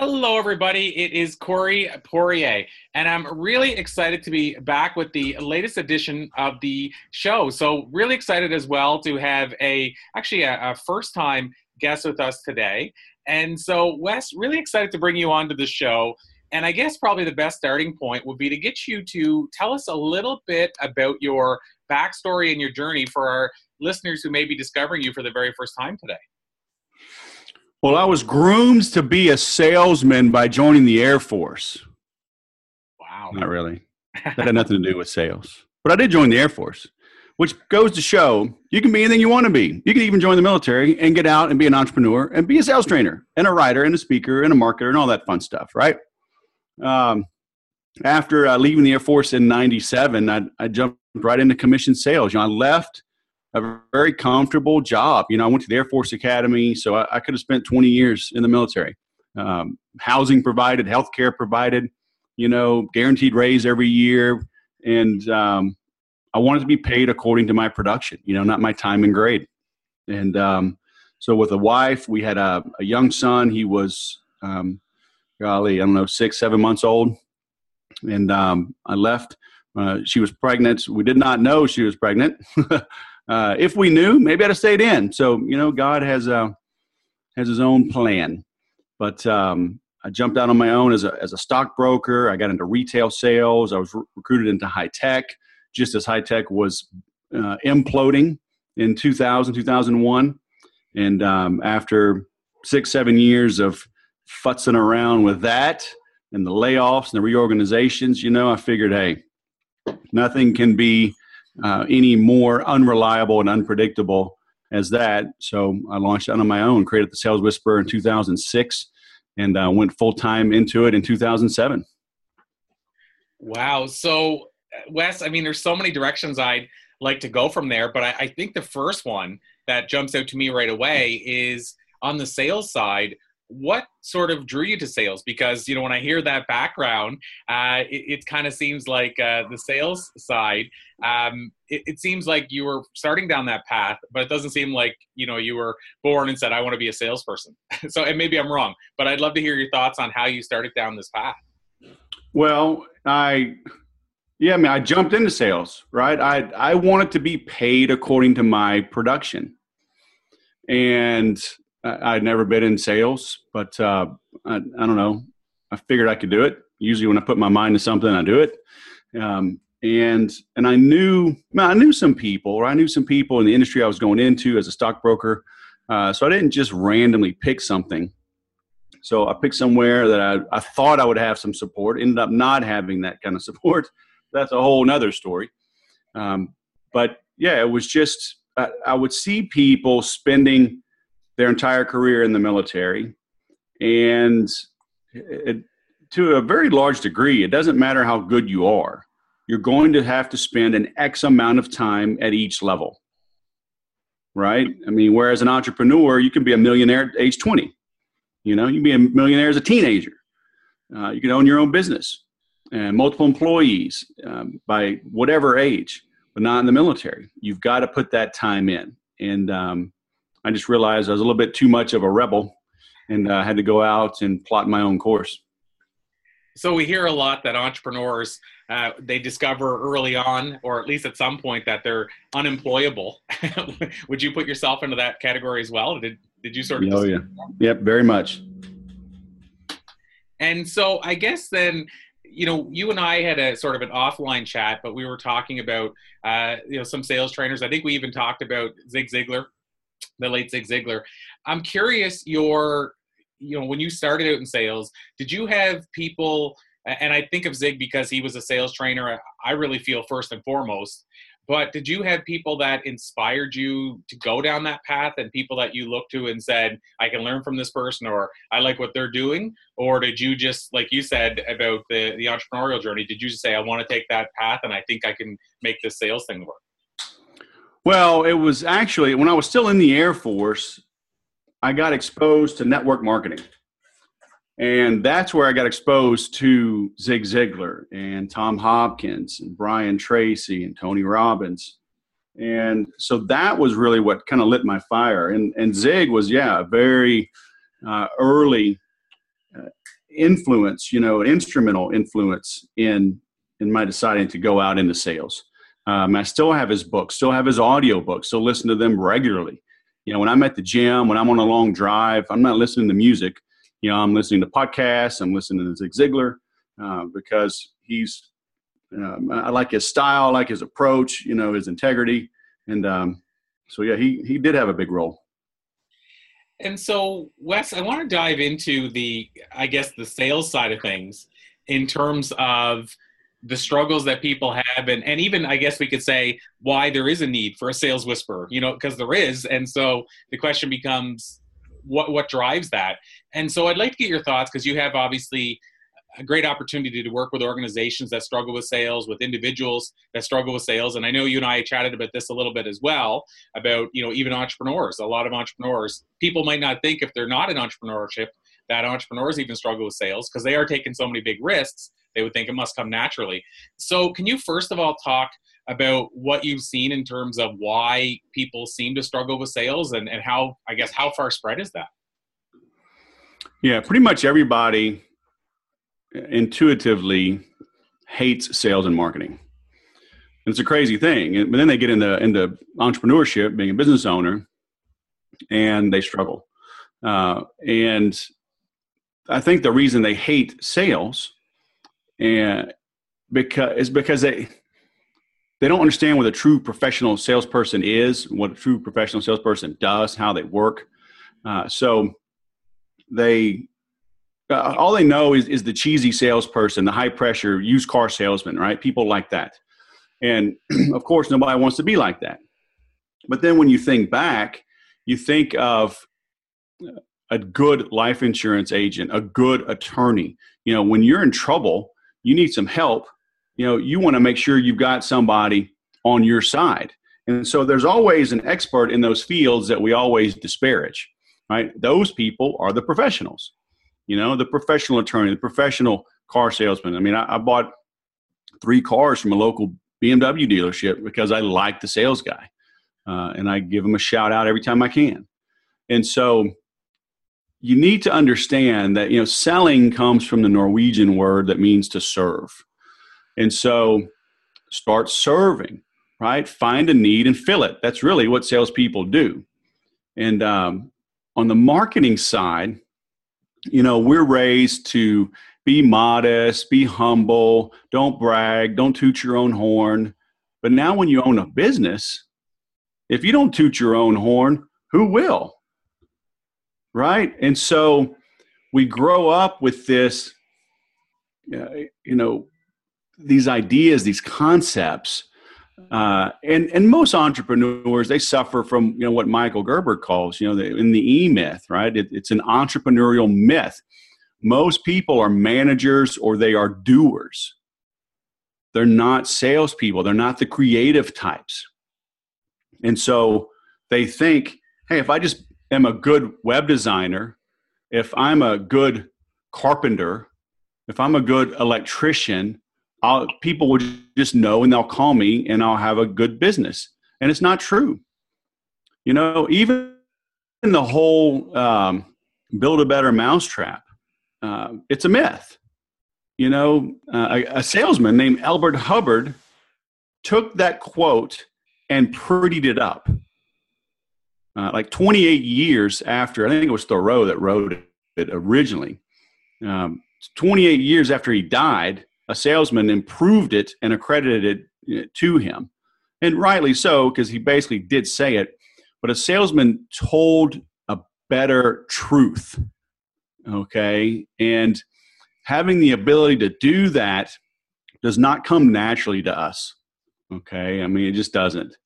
Hello, everybody. It is Corey Poirier, and I'm really excited to be back with the latest edition of the show. So, really excited as well to have a actually a, a first time guest with us today. And so, Wes, really excited to bring you onto the show. And I guess probably the best starting point would be to get you to tell us a little bit about your backstory and your journey for our listeners who may be discovering you for the very first time today. Well, I was groomed to be a salesman by joining the Air Force. Wow. Not really. That had nothing to do with sales. But I did join the Air Force, which goes to show you can be anything you want to be. You can even join the military and get out and be an entrepreneur and be a sales trainer and a writer and a speaker and a marketer and all that fun stuff, right? Um, after uh, leaving the Air Force in 97, I, I jumped right into commission sales. You know, I left a very comfortable job. You know, I went to the Air Force Academy, so I, I could have spent 20 years in the military. Um, housing provided, health care provided, you know, guaranteed raise every year. And um, I wanted to be paid according to my production, you know, not my time and grade. And um, so with a wife, we had a, a young son. He was, um, golly, I don't know, six, seven months old. And um, I left. Uh, she was pregnant. We did not know she was pregnant. uh, if we knew, maybe I'd have stayed in. So you know, God has a has His own plan. But um, I jumped out on my own as a as a stockbroker. I got into retail sales. I was re- recruited into high tech, just as high tech was uh, imploding in 2000 2001. And um, after six seven years of futzing around with that and the layoffs and the reorganizations, you know, I figured, hey, nothing can be uh, any more unreliable and unpredictable as that. So I launched out on my own, created the Sales Whisperer in 2006, and uh, went full time into it in 2007. Wow. So, Wes, I mean, there's so many directions I'd like to go from there, but I, I think the first one that jumps out to me right away is on the sales side what sort of drew you to sales? Because you know when i hear that background uh, it, it kind of seems like uh, the sales side um, it, it, seems like you were starting down that path but it doesn't seem like you know you were born and said i want to be a salesperson. So and maybe i'm wrong but i'd love to hear your thoughts on how you started down this path. Well i yeah i mean i jumped into sales right? I i wanted to be paid according to my production. And I'd never been in sales, but uh, I, I, don't know. I figured I could do it. Usually, when I put my mind to something, I do it. Um, and and I knew I knew some people, or I knew some people in the industry I was going into as a stockbroker. Uh, so I didn't just randomly pick something. So I picked somewhere that I, I thought I would have some support. Ended up not having that kind of support. That's a whole nother story. Um, but yeah, it was just I, I would see people spending their entire career in the military. And it, to a very large degree, it doesn't matter how good you are, you're going to have to spend an X amount of time at each level. Right? I mean, whereas an entrepreneur, you can be a millionaire at age 20. You know, you can be a millionaire as a teenager. Uh, you can own your own business and multiple employees um, by whatever age, but not in the military. You've got to put that time in. And um, I just realized I was a little bit too much of a rebel and uh, had to go out and plot my own course. So we hear a lot that entrepreneurs uh, they discover early on, or at least at some point, that they're unemployable. Would you put yourself into that category as well? Did did you sort of? Oh yeah, yep, very much. And so I guess then you know, you and I had a sort of an offline chat, but we were talking about, uh, you know, some sales trainers. I think we even talked about Zig Ziglar the late Zig Ziglar. I'm curious, your you know when you started out in sales, did you have people and I think of Zig because he was a sales trainer. I really feel first and foremost. But did you have people that inspired you to go down that path and people that you looked to and said, I can learn from this person or I like what they're doing? Or did you just, like you said about the, the entrepreneurial journey, did you just say, I want to take that path and I think I can make this sales thing work? Well, it was actually when I was still in the Air Force, I got exposed to network marketing. And that's where I got exposed to Zig Ziglar and Tom Hopkins and Brian Tracy and Tony Robbins. And so that was really what kind of lit my fire. And, and Zig was, yeah, a very uh, early uh, influence, you know, instrumental influence in, in my deciding to go out into sales. Um, I still have his books, still have his audio books, still listen to them regularly. You know, when I'm at the gym, when I'm on a long drive, I'm not listening to music you know, I'm listening to podcasts, I'm listening to Zig Ziglar uh, because he's, um, I like his style, I like his approach, you know, his integrity. And um, so, yeah, he, he did have a big role. And so, Wes, I want to dive into the, I guess, the sales side of things in terms of the struggles that people have and, and even i guess we could say why there is a need for a sales whisperer you know because there is and so the question becomes what what drives that. And so I'd like to get your thoughts because you have obviously a great opportunity to work with organizations that struggle with sales, with individuals that struggle with sales. And I know you and I chatted about this a little bit as well about, you know, even entrepreneurs. A lot of entrepreneurs, people might not think if they're not in entrepreneurship that entrepreneurs even struggle with sales because they are taking so many big risks. They would think it must come naturally. So, can you first of all talk about what you've seen in terms of why people seem to struggle with sales and, and how, I guess, how far spread is that? Yeah, pretty much everybody intuitively hates sales and marketing. And it's a crazy thing. But then they get into, into entrepreneurship, being a business owner, and they struggle. Uh, and I think the reason they hate sales and because it's because they they don't understand what a true professional salesperson is, what a true professional salesperson does, how they work. Uh, so they uh, all they know is, is the cheesy salesperson, the high pressure used car salesman, right? People like that. And of course, nobody wants to be like that. But then when you think back, you think of a good life insurance agent, a good attorney. You know, when you're in trouble, you need some help you know you want to make sure you've got somebody on your side. And so there's always an expert in those fields that we always disparage right? Those people are the professionals you know the professional attorney the professional car salesman. I mean i, I bought three cars from a local bmw dealership because i like the sales guy uh, and i give him a shout out every time i can. And so you need to understand that you know selling comes from the norwegian word that means to serve and so start serving, right? Find a need and fill it. That's really what salespeople do. And um, on the marketing side, you know, we're raised to be modest, be humble, don't brag, don't toot your own horn. But now, when you own a business, if you don't toot your own horn, who will? Right? And so we grow up with this, uh, you know, these ideas, these concepts, uh, and and most entrepreneurs they suffer from you know what Michael Gerber calls you know the, in the E myth, right? It, it's an entrepreneurial myth. Most people are managers or they are doers. They're not salespeople. They're not the creative types, and so they think, hey, if I just am a good web designer, if I'm a good carpenter, if I'm a good electrician, I'll, people will just know and they'll call me and I'll have a good business. And it's not true. You know, even the whole um, build a better mousetrap, uh, it's a myth. You know, uh, a, a salesman named Elbert Hubbard took that quote and prettied it up. Uh, like 28 years after, I think it was Thoreau that wrote it originally. Um, 28 years after he died, a salesman improved it and accredited it to him. And rightly so, because he basically did say it. But a salesman told a better truth. Okay. And having the ability to do that does not come naturally to us. Okay. I mean, it just doesn't.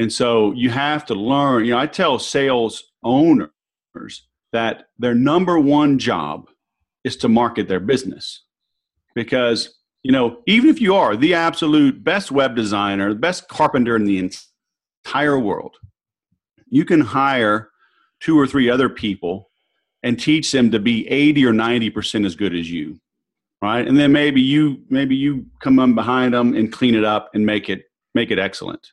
And so you have to learn. You know, I tell sales owners that their number one job is to market their business because you know even if you are the absolute best web designer the best carpenter in the entire world you can hire two or three other people and teach them to be 80 or 90% as good as you right and then maybe you maybe you come on behind them and clean it up and make it make it excellent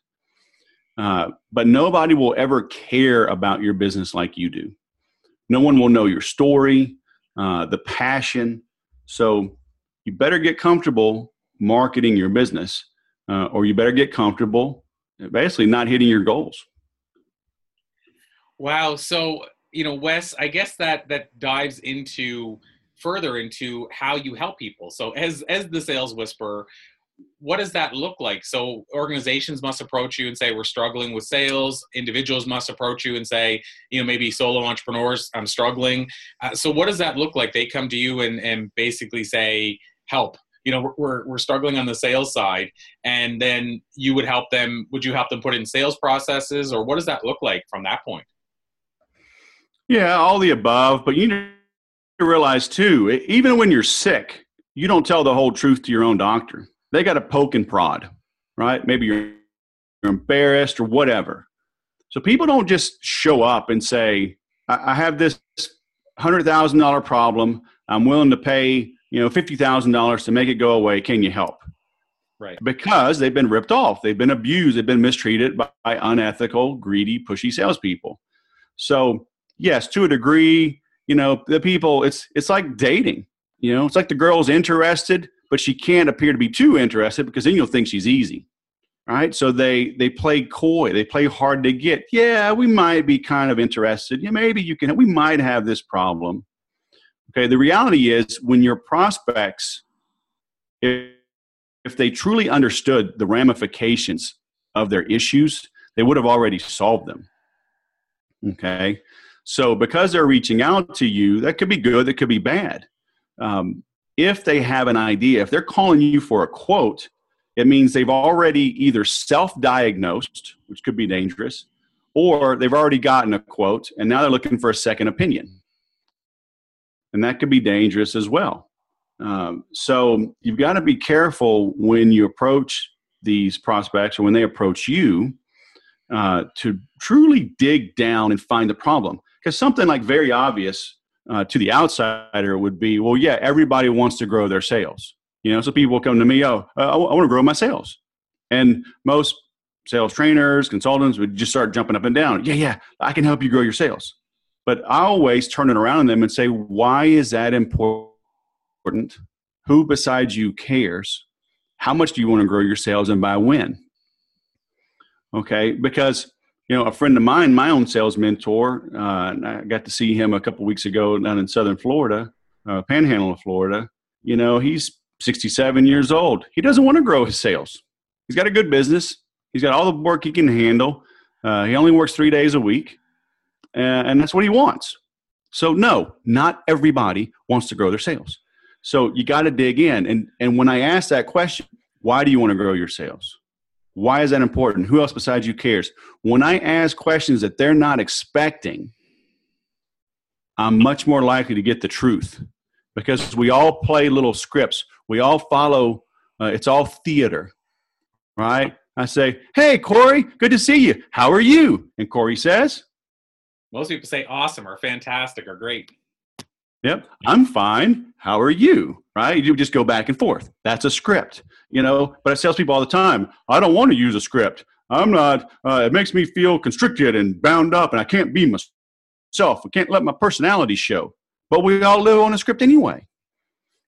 uh, but nobody will ever care about your business like you do. No one will know your story uh, the passion. So you better get comfortable marketing your business uh, or you better get comfortable basically not hitting your goals. Wow. So you know wes i guess that that dives into further into how you help people. So as as the sales whisperer, what does that look like? So organizations must approach you and say we're struggling with sales. Individuals must approach you and say, you know, maybe solo entrepreneurs, I'm struggling. Uh, so what does that look like? They come to you and and basically say, help. You know, we're we're struggling on the sales side, and then you would help them. Would you help them put in sales processes, or what does that look like from that point? Yeah, all the above. But you know realize too, even when you're sick, you don't tell the whole truth to your own doctor. They got to poke and prod, right? Maybe you're, you're embarrassed or whatever. So people don't just show up and say, I, I have this hundred thousand dollar problem. I'm willing to pay, you know, fifty thousand dollars to make it go away. Can you help? Right. Because they've been ripped off. They've been abused. They've been mistreated by, by unethical, greedy, pushy salespeople. So yes, to a degree, you know the people it's it's like dating you know it's like the girl's interested but she can't appear to be too interested because then you'll think she's easy right? So they they play coy. They play hard to get. Yeah we might be kind of interested. Yeah maybe you can we might have this problem. Okay the reality is when your prospects if, if they truly understood the ramifications of their issues they would have already solved them. Okay? So because they're reaching out to you, that could be good, that could be bad. Um, if they have an idea, if they're calling you for a quote, it means they've already either self diagnosed, which could be dangerous, or they've already gotten a quote and now they're looking for a second opinion. And that could be dangerous as well. Um, so you've got to be careful when you approach these prospects or when they approach you uh, to truly dig down and find the problem. Because something like very obvious uh, to the outsider would be, well, yeah, everybody wants to grow their sales. You know, so people come to me, oh, uh, I, I want to grow my sales. And most sales trainers, consultants would just start jumping up and down. Yeah, yeah, I can help you grow your sales. But I always turn it around on them and say, why is that important? Who besides you cares? How much do you want to grow your sales and by when? Okay, because you know, a friend of mine, my own sales mentor, uh, I got to see him a couple weeks ago down in Southern Florida, uh, Panhandle of Florida. You know, he's 67 years old. He doesn't want to grow his sales. He's got a good business. He's got all the work he can handle. Uh, he only works three days a week, and that's what he wants. So, no, not everybody wants to grow their sales. So you got to dig in. And and when I ask that question, why do you want to grow your sales? Why is that important? Who else besides you cares? When I ask questions that they're not expecting, I'm much more likely to get the truth because we all play little scripts. We all follow, uh, it's all theater, right? I say, Hey, Corey, good to see you. How are you? And Corey says, Most people say awesome or fantastic or great. Yep, I'm fine. How are you? Right? You just go back and forth. That's a script, you know. But I tell people all the time, I don't want to use a script. I'm not. Uh, it makes me feel constricted and bound up, and I can't be myself. I can't let my personality show. But we all live on a script anyway.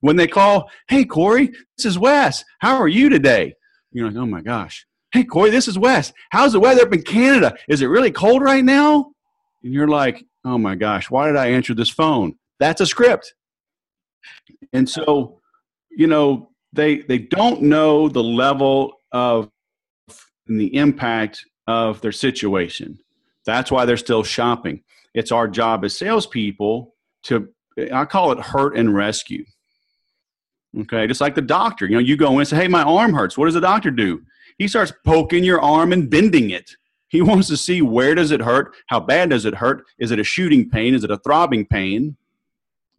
When they call, hey Corey, this is Wes. How are you today? You're like, oh my gosh. Hey Corey, this is Wes. How's the weather up in Canada? Is it really cold right now? And you're like, oh my gosh, why did I answer this phone? That's a script. And so, you know, they they don't know the level of the impact of their situation. That's why they're still shopping. It's our job as salespeople to I call it hurt and rescue. Okay, just like the doctor. You know, you go in and say, "Hey, my arm hurts." What does the doctor do? He starts poking your arm and bending it. He wants to see where does it hurt? How bad does it hurt? Is it a shooting pain? Is it a throbbing pain?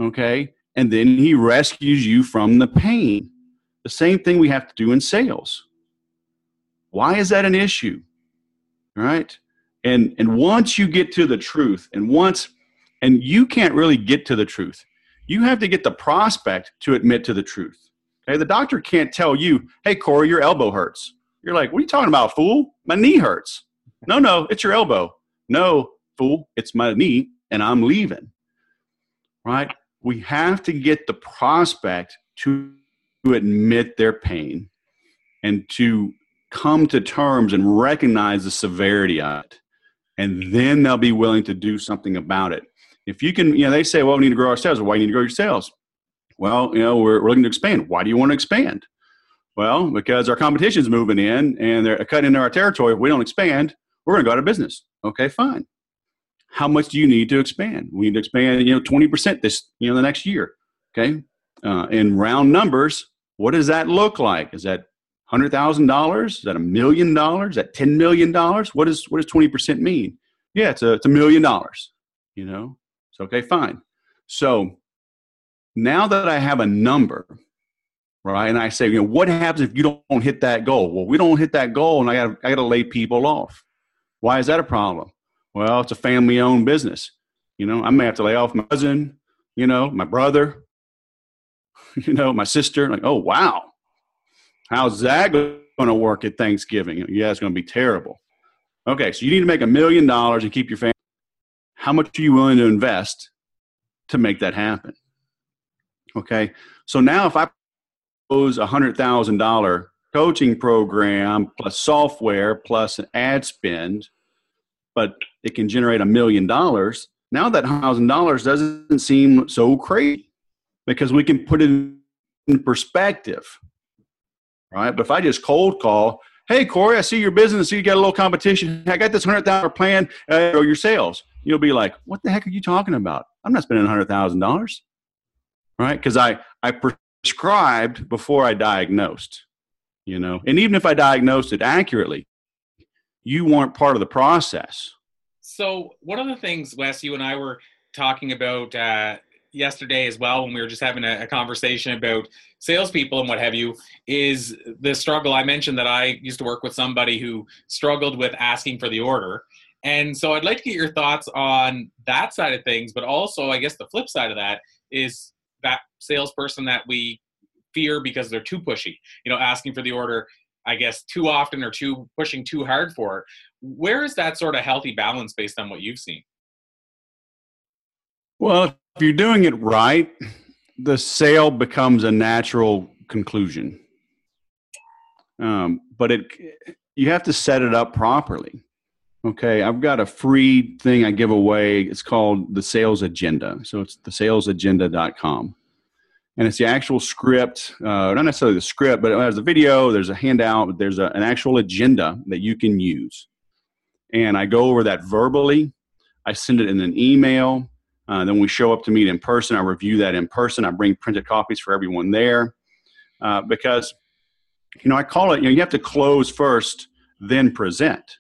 Okay, and then he rescues you from the pain. The same thing we have to do in sales. Why is that an issue? Right? And and once you get to the truth, and once and you can't really get to the truth. You have to get the prospect to admit to the truth. Okay, the doctor can't tell you, "Hey, Corey, your elbow hurts." You're like, "What are you talking about, fool? My knee hurts." No, no, it's your elbow. No, fool, it's my knee, and I'm leaving. Right? We have to get the prospect to to admit their pain and to come to terms and recognize the severity of it. And then they'll be willing to do something about it. If you can, you know, they say, well, we need to grow our sales. Well, why do you need to grow your sales? Well, you know, we're, we're looking to expand. Why do you want to expand? Well, because our competition's moving in and they're cutting into our territory. If we don't expand, we're going to go out of business. Okay, fine. How much do you need to expand? We need to expand, you know, 20% this, you know, the next year. Okay. Uh, in round numbers, what does that look like? Is that $100,000? Is that a million dollars? Is that $10 million? What, is, what does 20% mean? Yeah, it's a, it's a million dollars, you know? So, okay, fine. So now that I have a number, right, and I say, you know, what happens if you don't hit that goal? Well, we don't hit that goal and I got I got to lay people off. Why is that a problem? Well, it's a family owned business. You know, I may have to lay off my cousin, you know, my brother, you know, my sister. Like, oh, wow. How's that going to work at Thanksgiving? Yeah, it's going to be terrible. Okay, so you need to make a million dollars and keep your family. How much are you willing to invest to make that happen? Okay, so now if I propose a hundred thousand dollar coaching program plus software plus an ad spend, but it can generate a million dollars. Now that thousand dollars doesn't seem so crazy because we can put it in perspective, right? But if I just cold call, hey Corey, I see your business, you got a little competition. I got this hundred thousand plan, uh, or your sales. You'll be like, what the heck are you talking about? I'm not spending hundred thousand dollars, right? Because I I prescribed before I diagnosed, you know, and even if I diagnosed it accurately, you weren't part of the process. So one of the things, Wes, you and I were talking about uh, yesterday as well when we were just having a, a, conversation about salespeople and what have you is the struggle. I mentioned that I used to work with somebody who struggled with asking for the order. And so I'd like to get your thoughts on that side of things, but also I guess the flip side of that is that salesperson that we fear because they're too pushy, you know, asking for the order, I guess, too often or too pushing too hard for. Where is that sort of healthy balance based on what you've seen? Well, if you're doing it right, the sale becomes a natural conclusion. Um, but it you have to set it up properly. Okay, I've got a free thing I give away. It's called the sales agenda. So it's the salesagenda.com. And it's the actual script, uh, not necessarily the script, but there's a video, there's a handout, there's a, an actual agenda that you can use. And I go over that verbally. I send it in an email. Uh, then we show up to meet in person. I review that in person. I bring printed copies for everyone there uh, because, you know, I call it, you know, you have to close first, then present.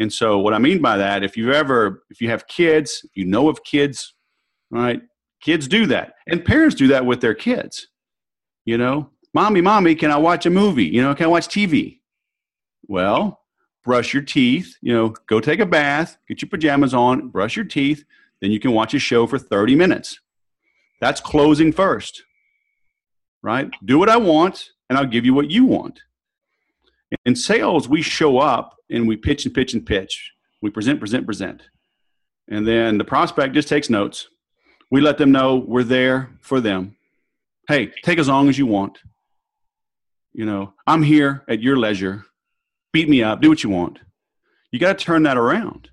And so what I mean by that, if you ever, if you have kids, if you know of kids, right, kids do that. And parents do that with their kids. You know, mommy, mommy, can I watch a movie? You know, can I watch TV? Well, brush your teeth, you know, go take a bath, get your pajamas on, brush your teeth, then you can watch a show for 30 minutes. That's closing first, right? Do what I want, and I'll give you what you want. In sales, we show up and we pitch and pitch and pitch. We present, present, present. And then the prospect just takes notes. We let them know we're there for them. Hey, take as long as you want. You know, I'm here at your leisure. Beat me up, do what you want. You got to turn that around.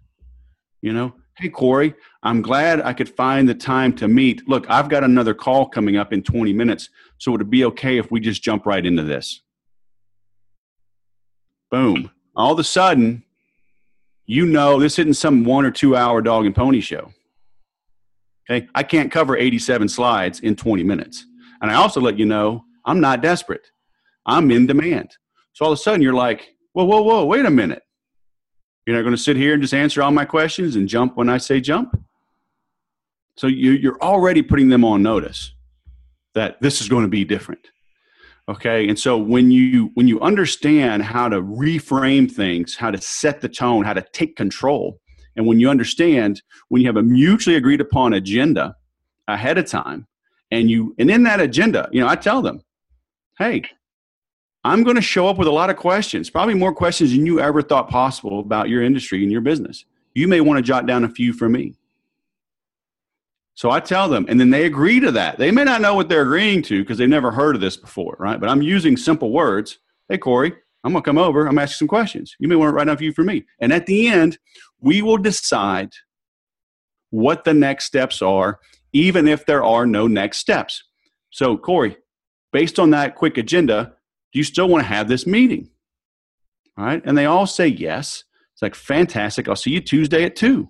You know, Hey, Corey, I'm glad I could find the time to meet. Look, I've got another call coming up in 20 minutes, so would it be okay if we just jump right into this? Boom. All of a sudden, you know this isn't some one or two hour dog and pony show. Okay. I can't cover 87 slides in 20 minutes. And I also let you know I'm not desperate. I'm in demand. So all of a sudden you're like, whoa, whoa, whoa, wait a minute. You're not going to sit here and just answer all my questions and jump when I say jump. So you, you're already putting them on notice that this is going to be different. Okay. And so when you when you understand how to reframe things, how to set the tone, how to take control, and when you understand when you have a mutually agreed upon agenda ahead of time, and you and in that agenda, you know, I tell them, hey, I'm going to show up with a lot of questions, probably more questions than you ever thought possible about your industry and your business. You may want to jot down a few for me. So I tell them, and then they agree to that. They may not know what they're agreeing to because they've never heard of this before, right? But I'm using simple words. Hey, Corey, I'm going to come over. I'm asking some questions. You may want to write down a few for me. And at the end, we will decide what the next steps are, even if there are no next steps. So, Corey, based on that quick agenda, do you still want to have this meeting? All right. And they all say yes. It's like, fantastic. I'll see you Tuesday at 2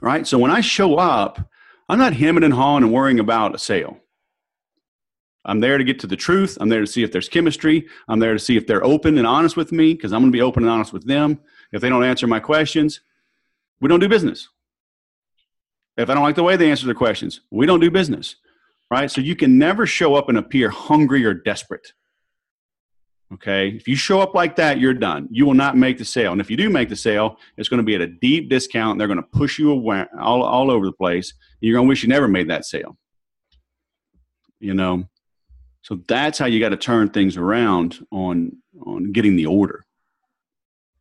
right? So when I show up, I'm not hemming and hawing and worrying about a sale. I'm there to get to the truth. I'm there to see if there's chemistry. I'm there to see if they're open and honest with me because I'm going to be open and honest with them. If they don't answer my questions, we don't do business. If I don't like the way they answer the questions, we don't do business, right? So you can never show up and appear hungry or desperate. Okay. If you show up like that, you're done. You will not make the sale. And if you do make the sale, it's going to be at a deep discount. They're going to push you away, all, all over the place. You're going to wish you never made that sale. You know, so that's how you got to turn things around on on getting the order.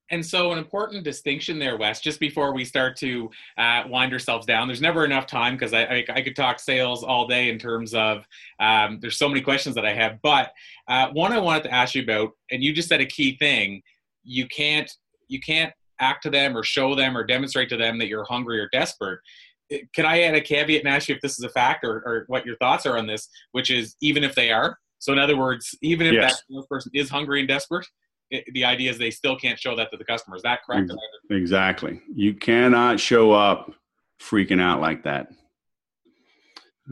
And so, an important distinction there, Wes, just before we start to uh, wind ourselves down, there's never enough time because I, I, I, could talk sales all day in terms of um, there's so many questions that I have. But uh, one I wanted to ask you about, and you just said a key thing: you can't you can't act to them or show them or demonstrate to them that you're hungry or desperate. Can I add a caveat and ask you if this is a fact or, or what your thoughts are on this? Which is even if they are. So, in other words, even if yes. that person is hungry and desperate, the idea is they still can't show that to the customer. Is that correct? Exactly. You cannot show up freaking out like that.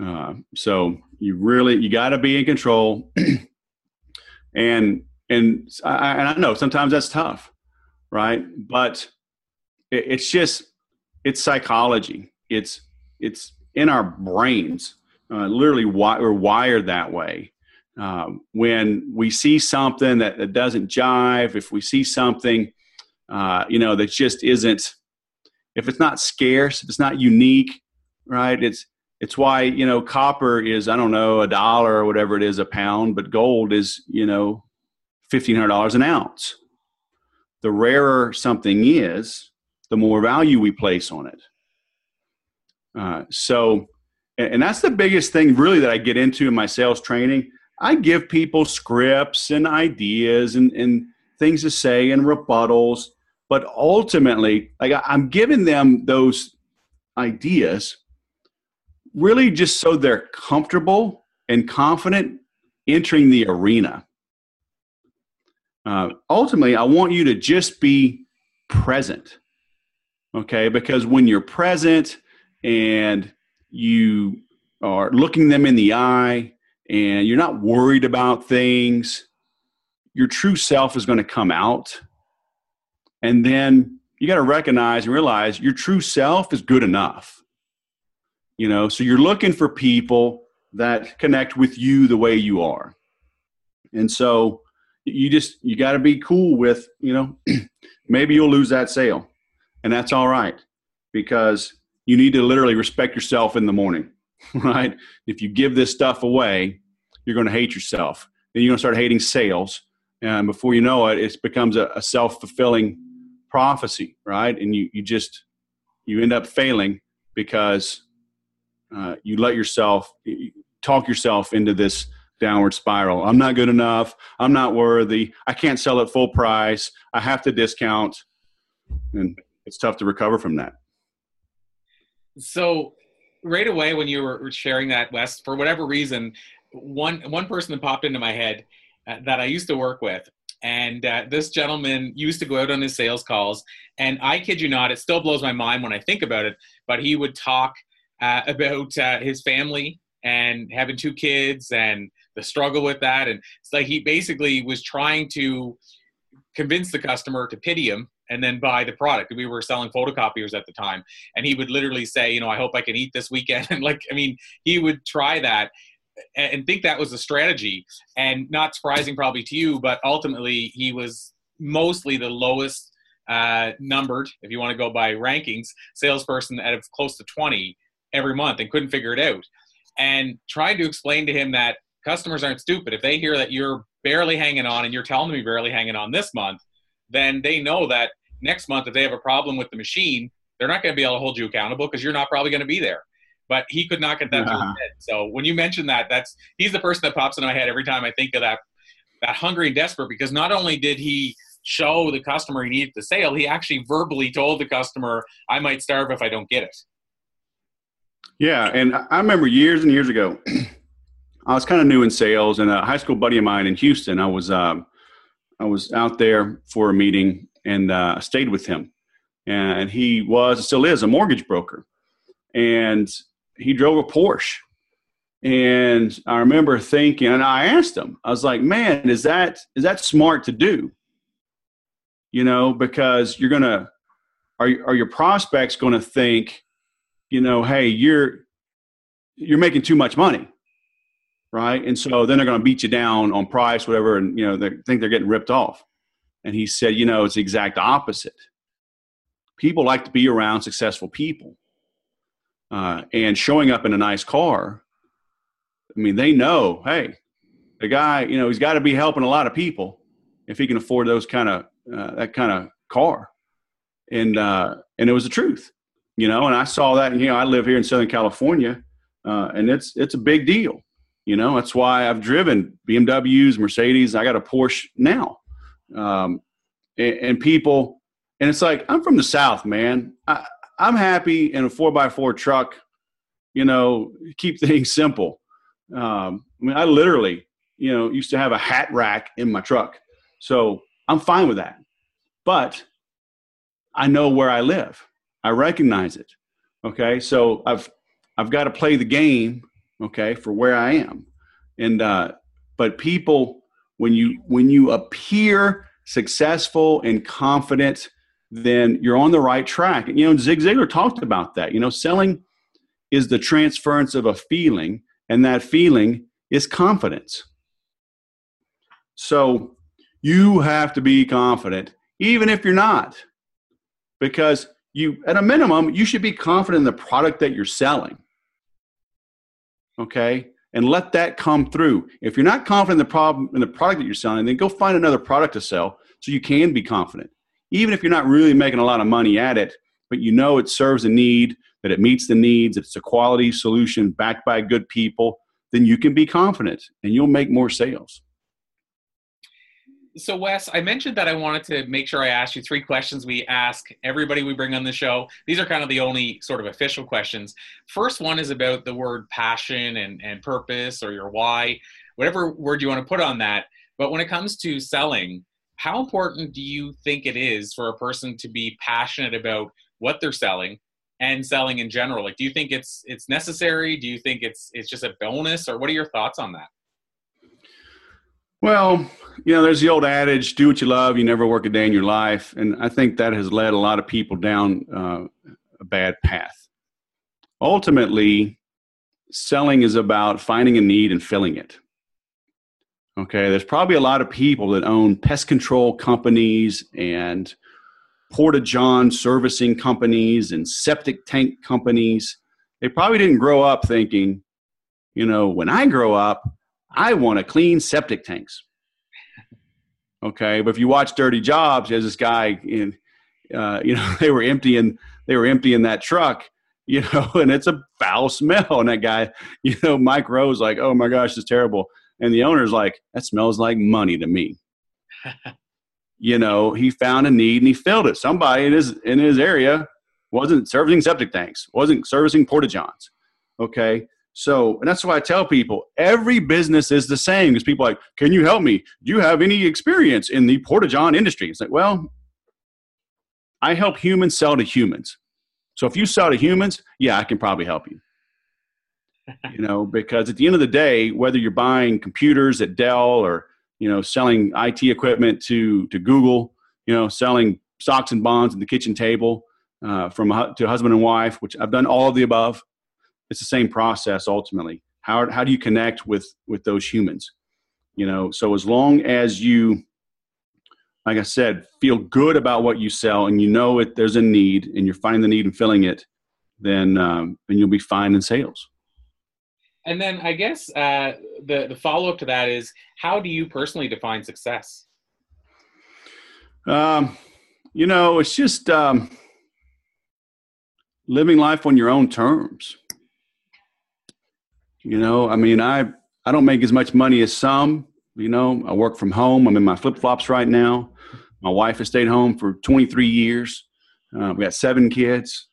Uh, so you really you got to be in control, and and I, and I know sometimes that's tough, right? But it, it's just it's psychology. It's it's in our brains. Uh, literally, wi- we're wired that way. Um, when we see something that, that, doesn't jive, if we see something, uh, you know, that just isn't, if it's not scarce, if it's not unique, right? It's it's why you know copper is I don't know a dollar or whatever it is a pound, but gold is you know fifteen hundred dollars an ounce. The rarer something is, the more value we place on it. Uh, so, and that's the biggest thing really that I get into in my sales training I give people scripts and ideas and, and things to say and rebuttals, but ultimately, like I'm giving them those ideas really just so they're comfortable and confident entering the arena. Uh, ultimately, I want you to just be present. Okay, because when you're present and you are looking them in the eye and you're not worried about things, your true self is going to come out. And then you got to recognize and realize your true self is good enough. You know, so you're looking for people that connect with you the way you are. And so you just you got to be cool with, you know, maybe you'll lose that sale. And that's all right because you need to literally respect yourself in the morning. right? If you give this stuff away, you're going to hate yourself. Then you're going to start hating sales. And before you know it, it becomes a, a self fulfilling prophecy, right? And you, you just, you end up failing because uh, you let yourself you talk yourself into this downward spiral. I'm not good enough. I'm not worthy. I can't sell at full price. I have to discount. And it's tough to recover from that. So right away when you were sharing that wes for whatever reason one one person that popped into my head uh, that i used to work with and uh, this gentleman used to go out on his sales calls and i kid you not it still blows my mind when i think about it but he would talk uh, about uh, his family and having two kids and the struggle with that. And it's like he basically was trying to convince the customer to pity him and then buy the product. We were selling photocopiers at the time, and he would literally say, you know, I hope I can eat this weekend. And like, I mean, he would try that and think that was a strategy. And not surprising, probably to you, but ultimately he was mostly the lowest uh, numbered, if you want to go by rankings, salesperson out of close to 20 every month and couldn't figure it out. And tried to explain to him that customers aren't stupid. If they hear that you're barely hanging on and you're telling them you're barely hanging on this month, then they know that next month, if they have a problem with the machine, they're not going to be able to hold you accountable because you're not probably going to be there. But he could not get that uh-huh. through his head. So when you mention that, that's he's the person that pops in my head every time I think of that that hungry and desperate because not only did he show the customer he needed the sale, he actually verbally told the customer, I might starve if I don't get it. Yeah, and I remember years and years ago, I was kind of new in sales, and a high school buddy of mine in Houston, I was um, I was out there for a meeting and uh, stayed with him, and he was still is a mortgage broker, and he drove a Porsche, and I remember thinking, and I asked him, I was like, "Man, is that is that smart to do?" you know, because you're gonna are are your prospects going to think, you know, hey, you're you're making too much money, right? And so then they're going to beat you down on price, whatever, and you know they think they're getting ripped off. And he said, you know, it's the exact opposite. People like to be around successful people, uh, and showing up in a nice car. I mean, they know, hey, the guy, you know, he's got to be helping a lot of people if he can afford those kind of uh, that kind of car, and uh, and it was the truth, you know. And I saw that, you know, I live here in Southern California, uh, and it's it's a big deal, you know. That's why I've driven BMWs, Mercedes. I got a Porsche now, um, and, and people, and it's like I'm from the South, man. I, I'm happy in a four by four truck, you know, keep things simple. Um, I mean, I literally, you know, used to have a hat rack in my truck. So I'm fine with that. But I know where I live. I recognize it. Okay. So I've I've got to play the game, okay, for where I am. And uh, but people, when you when you appear successful and confident, then you're on the right track. You know, Zig Ziglar talked about that. You know, selling is the transference of a feeling, and that feeling is confidence. So you have to be confident, even if you're not, because you, at a minimum, you should be confident in the product that you're selling. Okay, and let that come through. If you're not confident in the problem in the product that you're selling, then go find another product to sell so you can be confident. Even if you're not really making a lot of money at it, but you know it serves a need, that it meets the needs, it's a quality solution backed by good people, then you can be confident and you'll make more sales so Wes, I mentioned that I wanted to make sure I asked you three questions we ask everybody we bring on the show. These are kind of the only sort of official questions. First one is about the word passion and, and purpose or your why, whatever word you want to put on that. But when it comes to selling, how important do you think it is for a person to be passionate about what they're selling and selling in general? Like, do you think it's it's necessary? Do you think it's it's just a bonus, or what are your thoughts on that? Well, you know, there's the old adage, do what you love, you never work a day in your life. And I think that has led a lot of people down uh, a bad path. Ultimately, selling is about finding a need and filling it. Okay, there's probably a lot of people that own pest control companies and porta john servicing companies and septic tank companies. They probably didn't grow up thinking, you know, when I grow up, I want to clean septic tanks. Okay, but if you watch Dirty Jobs, there's this guy in, uh, you know, they were emptying they were emptying that truck, you know, and it's a foul smell. And that guy, you know, Mike Rose, like, oh my gosh, it's terrible. And the owner's like, that smells like money to me. you know, he found a need and he filled it. Somebody in his in his area wasn't servicing septic tanks, wasn't servicing porta johns. Okay. So, and that's why I tell people every business is the same because people like, can you help me? Do you have any experience in the porta john industry? It's like, well, I help humans sell to humans. So if you sell to humans, yeah, I can probably help you. you know, because at the end of the day, whether you're buying computers at Dell or you know selling IT equipment to to Google, you know, selling stocks and bonds at the kitchen table uh, from a, to husband and wife, which I've done all of the above. It's the same process ultimately. How how do you connect with with those humans? You know, so as long as you like I said, feel good about what you sell and you know it there's a need and you're finding the need and filling it, then um, then you'll be fine in sales. And then I guess uh, the the follow up to that is how do you personally define success? Um, you know, it's just um, living life on your own terms. You know, I mean, I I don't make as much money as some. You know, I work from home. I'm in my flip flops right now. My wife has stayed home for 23 years. Uh, we got seven kids.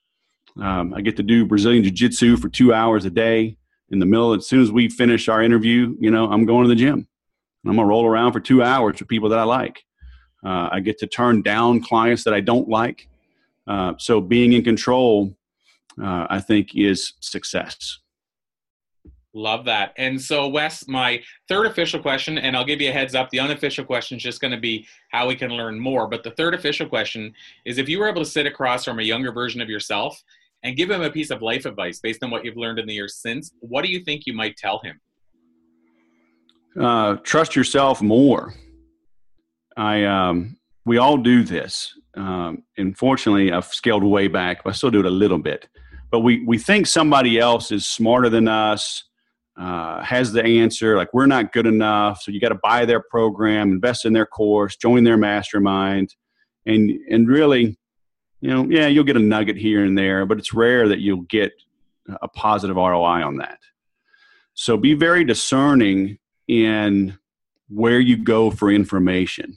Um, I get to do Brazilian Jiu Jitsu for two hours a day. In the middle, as soon as we finish our interview, you know, I'm going to the gym. I'm gonna roll around for two hours with people that I like. Uh, I get to turn down clients that I don't like. Uh, so being in control, uh, I think, is success. Love that. And so, Wes, my third official question, and I'll give you a heads up the unofficial question is just going to be how we can learn more. But the third official question is if you were able to sit across from a younger version of yourself and give him a piece of life advice based on what you've learned in the years since, what do you think you might tell him? Uh, trust yourself more. I, um, we all do this. Um, unfortunately, I've scaled way back, but I still do it a little bit. But we, we think somebody else is smarter than us uh, has the answer like we're not good enough so you got to buy their program invest in their course join their mastermind. And and really you know yeah you'll get a nugget here and there but it's rare that you'll get a positive roi on that. So be very discerning in where you go for information.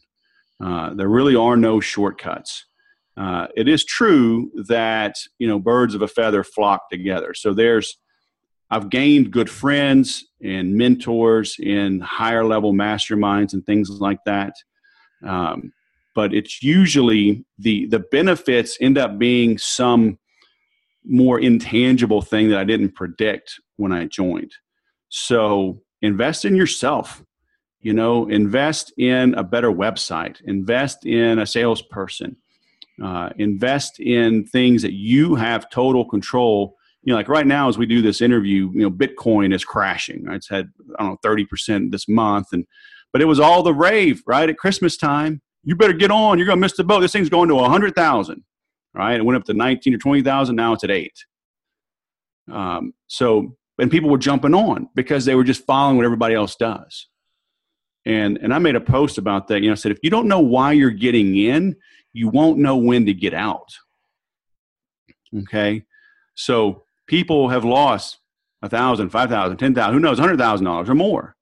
Uh, there really are no shortcuts. Uh, it is true that you know birds of a feather flock together. So there's I've gained good friends and mentors in higher level masterminds and things like that. Um, but it's usually the the benefits end up being some more intangible thing that I didn't predict when I joined. So invest in yourself. You know, invest in a better website. Invest in a salesperson. Uh, invest in things that you have total control you know, like right now as we do this interview, you know, Bitcoin is crashing. Right? It's had I don't know thirty percent this month, and but it was all the rave right at Christmas time. You better get on. You're gonna miss the boat. This thing's going to a hundred thousand. Right? It went up to nineteen or twenty thousand. Now it's at eight. Um, so and people were jumping on because they were just following what everybody else does. And and I made a post about that. You know, I said if you don't know why you're getting in, you won't know when to get out. Okay, so people have lost a thousand, five thousand, ten thousand, who knows, hundred thousand dollars or more,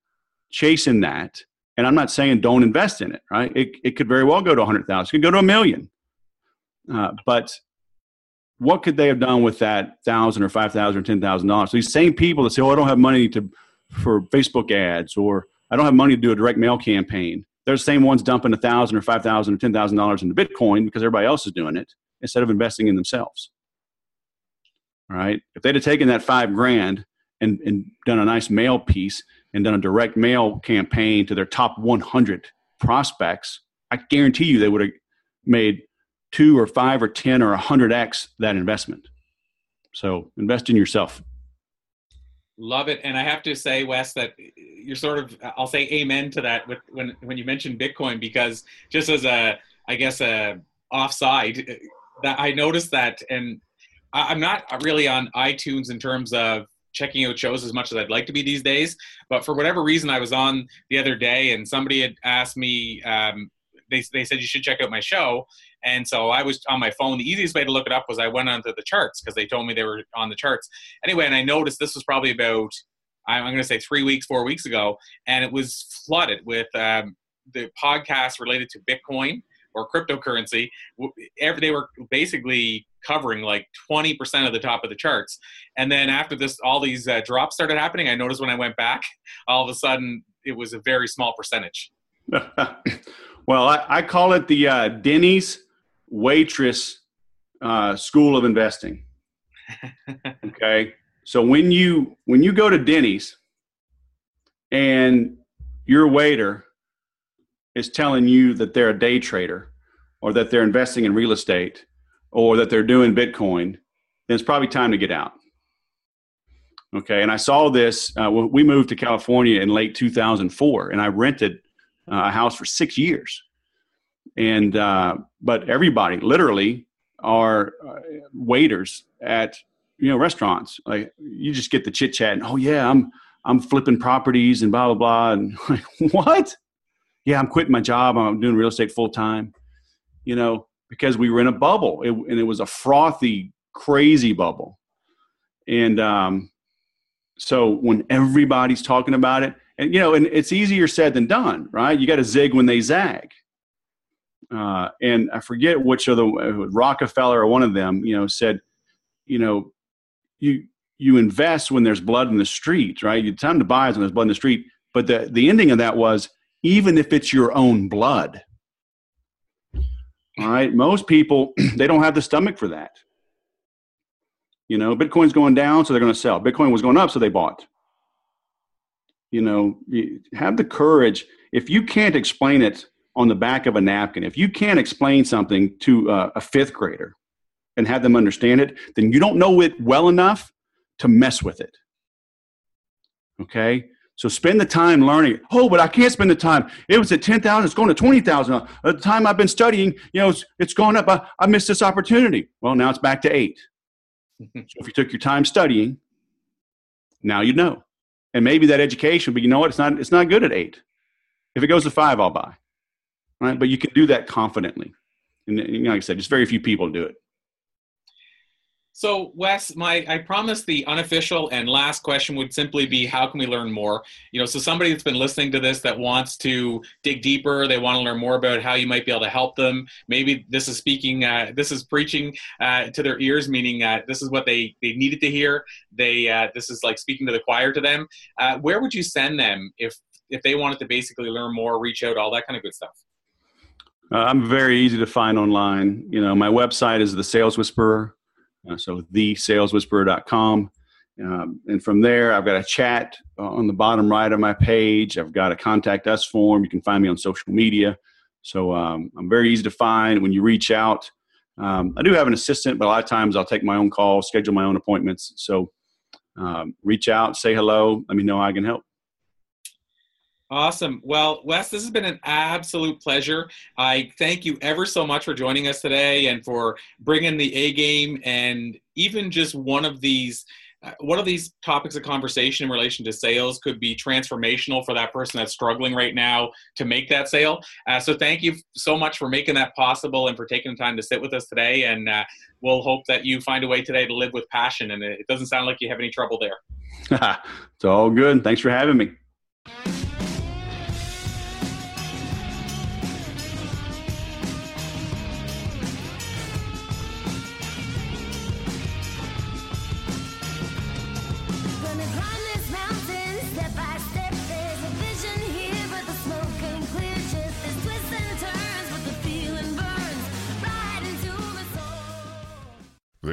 chasing that. And I'm not saying don't invest in it, right? It, it could very well go to a hundred thousand, it could go to a million. Uh, but what could they have done with that thousand or five thousand or ten thousand dollars? So these same people that say, "Oh, I don't have money to for Facebook ads," or "I don't have money to do a direct mail campaign," they're the same ones dumping a thousand or five thousand or ten thousand dollars into Bitcoin because everybody else is doing it instead of investing in themselves. Right. If they'd have taken that five grand and, and done a nice mail piece and done a direct mail campaign to their top 100 prospects, I guarantee you they would have made two or five or 10 or 100x that investment. So invest in yourself. Love it. And I have to say, Wes, that you're sort of, I'll say amen to that with, when, when you mentioned Bitcoin, because just as a, I guess, a offside, that I noticed that, and I'm not really on iTunes in terms of checking out shows as much as I'd like to be these days. But for whatever reason, I was on the other day and somebody had asked me, um, they, they said you should check out my show. And so I was on my phone. The easiest way to look it up was I went onto the charts because they told me they were on the charts. Anyway, and I noticed this was probably about, I'm going to say three weeks, four weeks ago, and it was flooded with um, the podcasts related to Bitcoin or cryptocurrency. They were basically covering like 20% of the top of the charts. And then after this, all these uh, drops started happening. I noticed when I went back, all of a sudden it was a very small percentage. well, I, I, call it the uh, Denny's waitress uh, school of investing. okay. So when you when you go to Denny's and your waiter is telling you that they're a day trader or that they're investing in real estate or that they're doing Bitcoin, then it's probably time to get out. Okay, and I saw this. Uh, we moved to California in late 2004, and I rented uh, a house for six years. And uh, but everybody, literally, are uh, waiters at you know restaurants. Like you just get the chit chat, and oh yeah, I'm I'm flipping properties and blah blah blah. And like what? Yeah, I'm quitting my job. I'm doing real estate full time. You know, because we were in a bubble, it, and it was a frothy, crazy bubble. And um, so when everybody's talking about it, and you know, and it's easier said than done, right? You got to zig when they zag. Uh, and I forget which of the uh, Rockefeller or one of them, you know, said, you know, you you invest when there's blood in the street, right? You time to buy is when there's blood in the street. But the the ending of that was even if it's your own blood. All right, most people they don't have the stomach for that. You know, Bitcoin's going down, so they're going to sell. Bitcoin was going up, so they bought. You know, have the courage. If you can't explain it on the back of a napkin, if you can't explain something to a, a fifth grader and have them understand it, then you don't know it well enough to mess with it. Okay? So spend the time learning. Oh, but I can't spend the time. It was at 10,000, it's going to 20,000. At uh, the time I've been studying, you know, it's, it's gone up. I, I missed this opportunity. Well, now it's back to eight. so if you took your time studying, now you know. And maybe that education, but you know what? It's not, it's not good at eight. If it goes to five, I'll buy. Right? But you can do that confidently. And, and like I said, just very few people do it. So, Wes, my I promised the unofficial and last question would simply be how can we learn more? You know, so somebody that's been listening to this that wants to dig deeper, they want to learn more about how you might be able to help them. Maybe this is speaking, uh, this is preaching uh, to their ears, meaning uh, this is what they they needed to hear. They uh, this is like speaking to the choir to them. Uh, where would you send them if if they wanted to basically learn more, reach out, all that kind of good stuff? Uh, I'm very easy to find online. You know, my website is the Sales Whisperer uh, so thesaleswhisperer.com. Um, and from there, I've got a chat on the bottom right of my page. I've got a contact us form. You can find me on social media. So um, I'm very easy to find when you reach out. Um, I do have an assistant, but a lot of times I'll take my own calls, schedule my own appointments. So um, reach out, say hello, let me know I can help. Awesome. Well, Wes, this has been an absolute pleasure. I thank you ever so much for joining us today and for bringing the A game and even just one of these uh, one of these topics of conversation in relation to sales could be transformational for that person that's struggling right now to make that sale. Uh, so thank you so much for making that possible and for taking the time to sit with us today. And uh, we'll hope that you find a way today to live with passion. And it doesn't sound like you have any trouble there. it's all good. Thanks for having me.